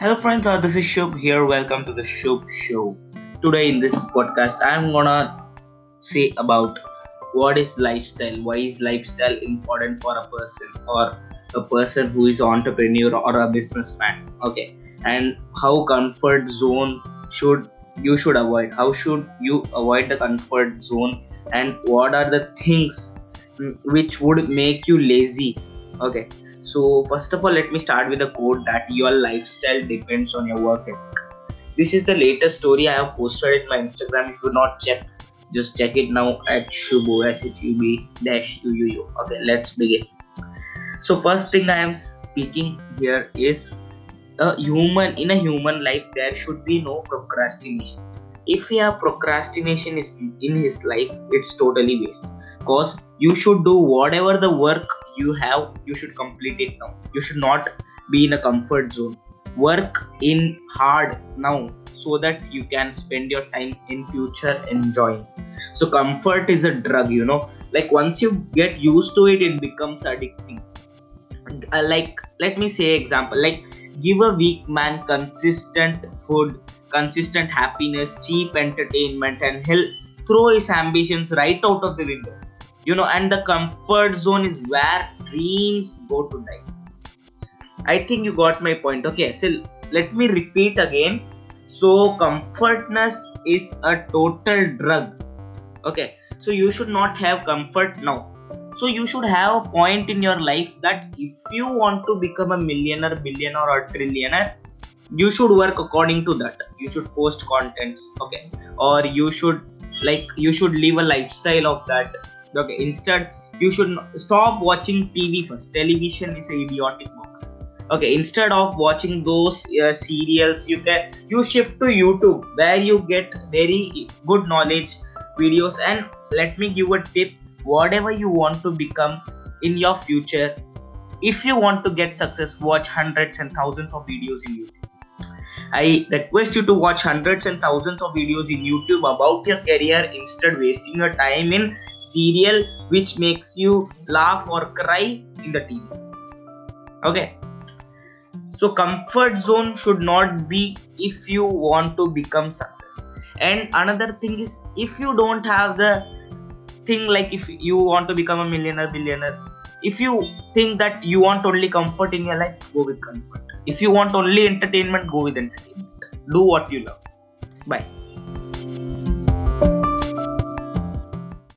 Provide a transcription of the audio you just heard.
Hello, friends. Uh, this is Shub here. Welcome to the Shub Show. Today, in this podcast, I'm gonna say about what is lifestyle. Why is lifestyle important for a person or a person who is entrepreneur or a businessman? Okay, and how comfort zone should you should avoid? How should you avoid the comfort zone? And what are the things mm, which would make you lazy? Okay so, first of all, let me start with a quote that your lifestyle depends on your work ethic. This is the latest story I have posted in my Instagram. If you not check, just check it now at Shubu S H U B dash U U U. Okay, let's begin. So, first thing I am speaking here is a human in a human life there should be no procrastination. If have procrastination is in his life, it's totally waste. Cause you should do whatever the work you have you should complete it now. You should not be in a comfort zone. Work in hard now so that you can spend your time in future enjoying. So comfort is a drug you know. Like once you get used to it it becomes addicting. Uh, like let me say example like give a weak man consistent food consistent happiness cheap entertainment and he'll throw his ambitions right out of the window. You know and the comfort zone is where dreams go to die. I think you got my point. Okay so let me repeat again. So comfortness is a total drug. Okay so you should not have comfort now. So you should have a point in your life that if you want to become a millionaire billionaire or trillionaire you should work according to that. You should post contents okay? Or you should like you should live a lifestyle of that okay? Instead you should stop watching tv first. Television is a idiotic box okay? Instead of watching those uh, serials you can you shift to youtube where you get very good knowledge videos. And let me give a tip whatever you want to become in your future if you want to get success watch hundreds and thousands of videos in youtube I request you to watch hundreds and thousands of videos in YouTube about your career instead wasting your time in serial which makes you laugh or cry in the TV. Okay. So comfort zone should not be if you want to become success. And another thing is if you don't have the thing like if you want to become a millionaire billionaire if you think that you want only comfort in your life go with comfort. If you want only entertainment go with entertainment. Do what you love. Bye